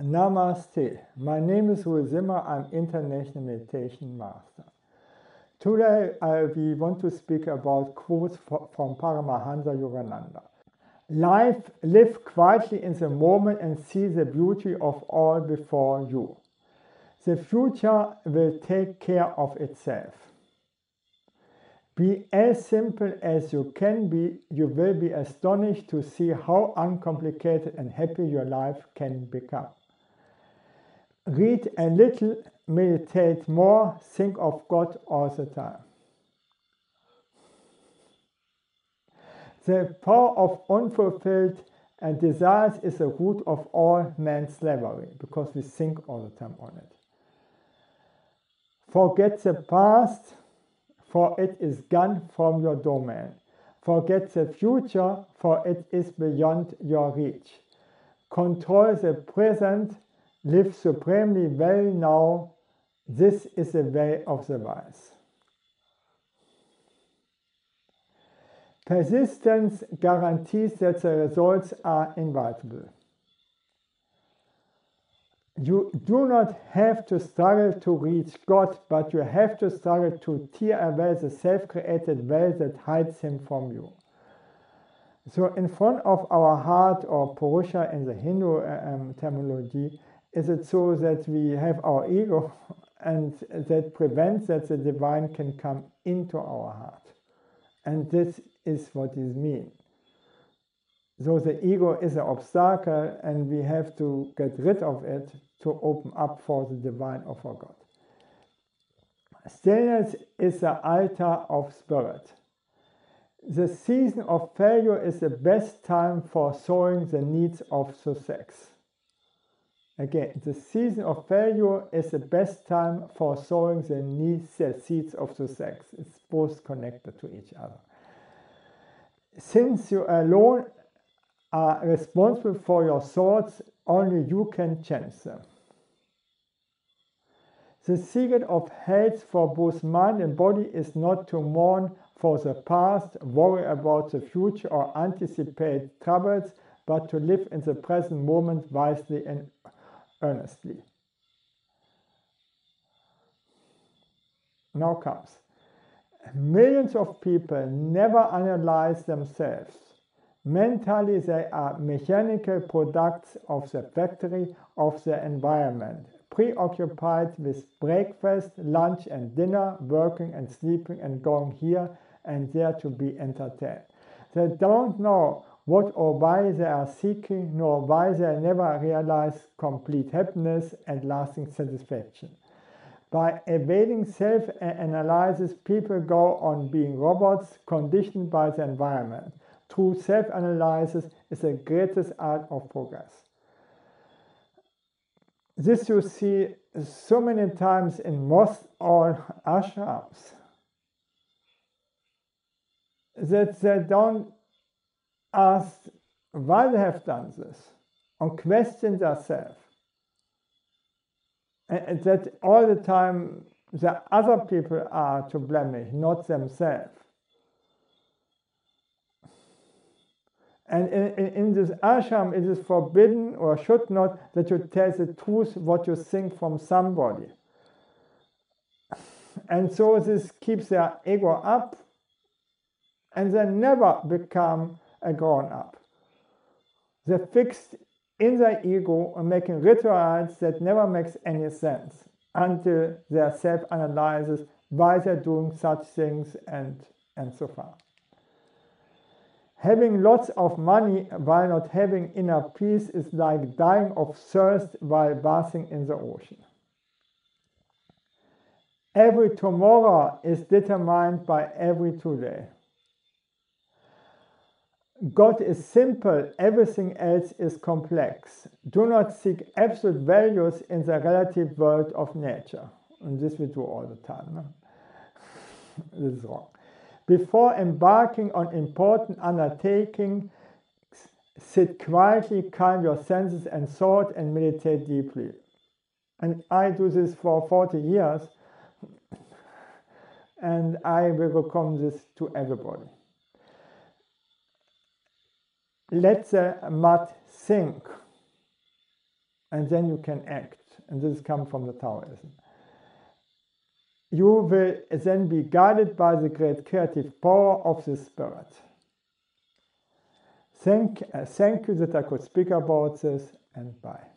Namaste. My name is Rui Zimmer. I'm International Meditation Master. Today we want to speak about quotes from Paramahansa Yogananda. Life, live quietly in the moment and see the beauty of all before you. The future will take care of itself. Be as simple as you can be, you will be astonished to see how uncomplicated and happy your life can become. Read a little, meditate more, think of God all the time. The power of unfulfilled and desires is the root of all man's slavery because we think all the time on it. Forget the past, for it is gone from your domain. Forget the future, for it is beyond your reach. Control the present, live supremely well now. This is the way of the wise. Persistence guarantees that the results are inevitable. You do not have to struggle to reach God, but you have to struggle to tear away the self created veil that hides Him from you. So, in front of our heart, or Purusha in the Hindu um, terminology, is it so that we have our ego and that prevents that the divine can come into our heart? And this is what it means. So the ego is an obstacle and we have to get rid of it to open up for the divine or for God. Stillness is the altar of spirit. The season of failure is the best time for sowing the needs of success. Again, the season of failure is the best time for sowing the the seeds of success. It's both connected to each other. Since you alone are responsible for your thoughts, only you can change them. The secret of health for both mind and body is not to mourn for the past, worry about the future, or anticipate troubles, but to live in the present moment wisely and earnestly. Now comes. Millions of people never analyze themselves. Mentally, they are mechanical products of the factory of the environment, preoccupied with breakfast, lunch, and dinner, working and sleeping and going here and there to be entertained. They don't know what or why they are seeking, nor why they never realize complete happiness and lasting satisfaction. By evading self analysis, people go on being robots conditioned by the environment. True self analysis is the greatest art of progress. This you see so many times in most or ashrams that they don't ask why they have done this and question themselves. And that all the time the other people are to blame, not themselves. And in, in, this ashram, it is forbidden or should not that you tell the truth what you think from somebody. And so this keeps their ego up and they never become a grown up. They're fixed in their ego and making rituals that never makes any sense until they self-analyzes why they're doing such things and, and so far. Having lots of money while not having inner peace is like dying of thirst while bathing in the ocean. Every tomorrow is determined by every today. God is simple, everything else is complex. Do not seek absolute values in the relative world of nature. And this we do all the time. No? this is wrong. Before embarking on important undertaking, sit quietly, calm your senses and thought, and meditate deeply. And I do this for 40 years, and I will recommend this to everybody. Let the mud sink. and then you can act. And this comes from the Taoism. You will then be guided by the great creative power of the Spirit. Thank, uh, thank you that I could speak about this, and bye.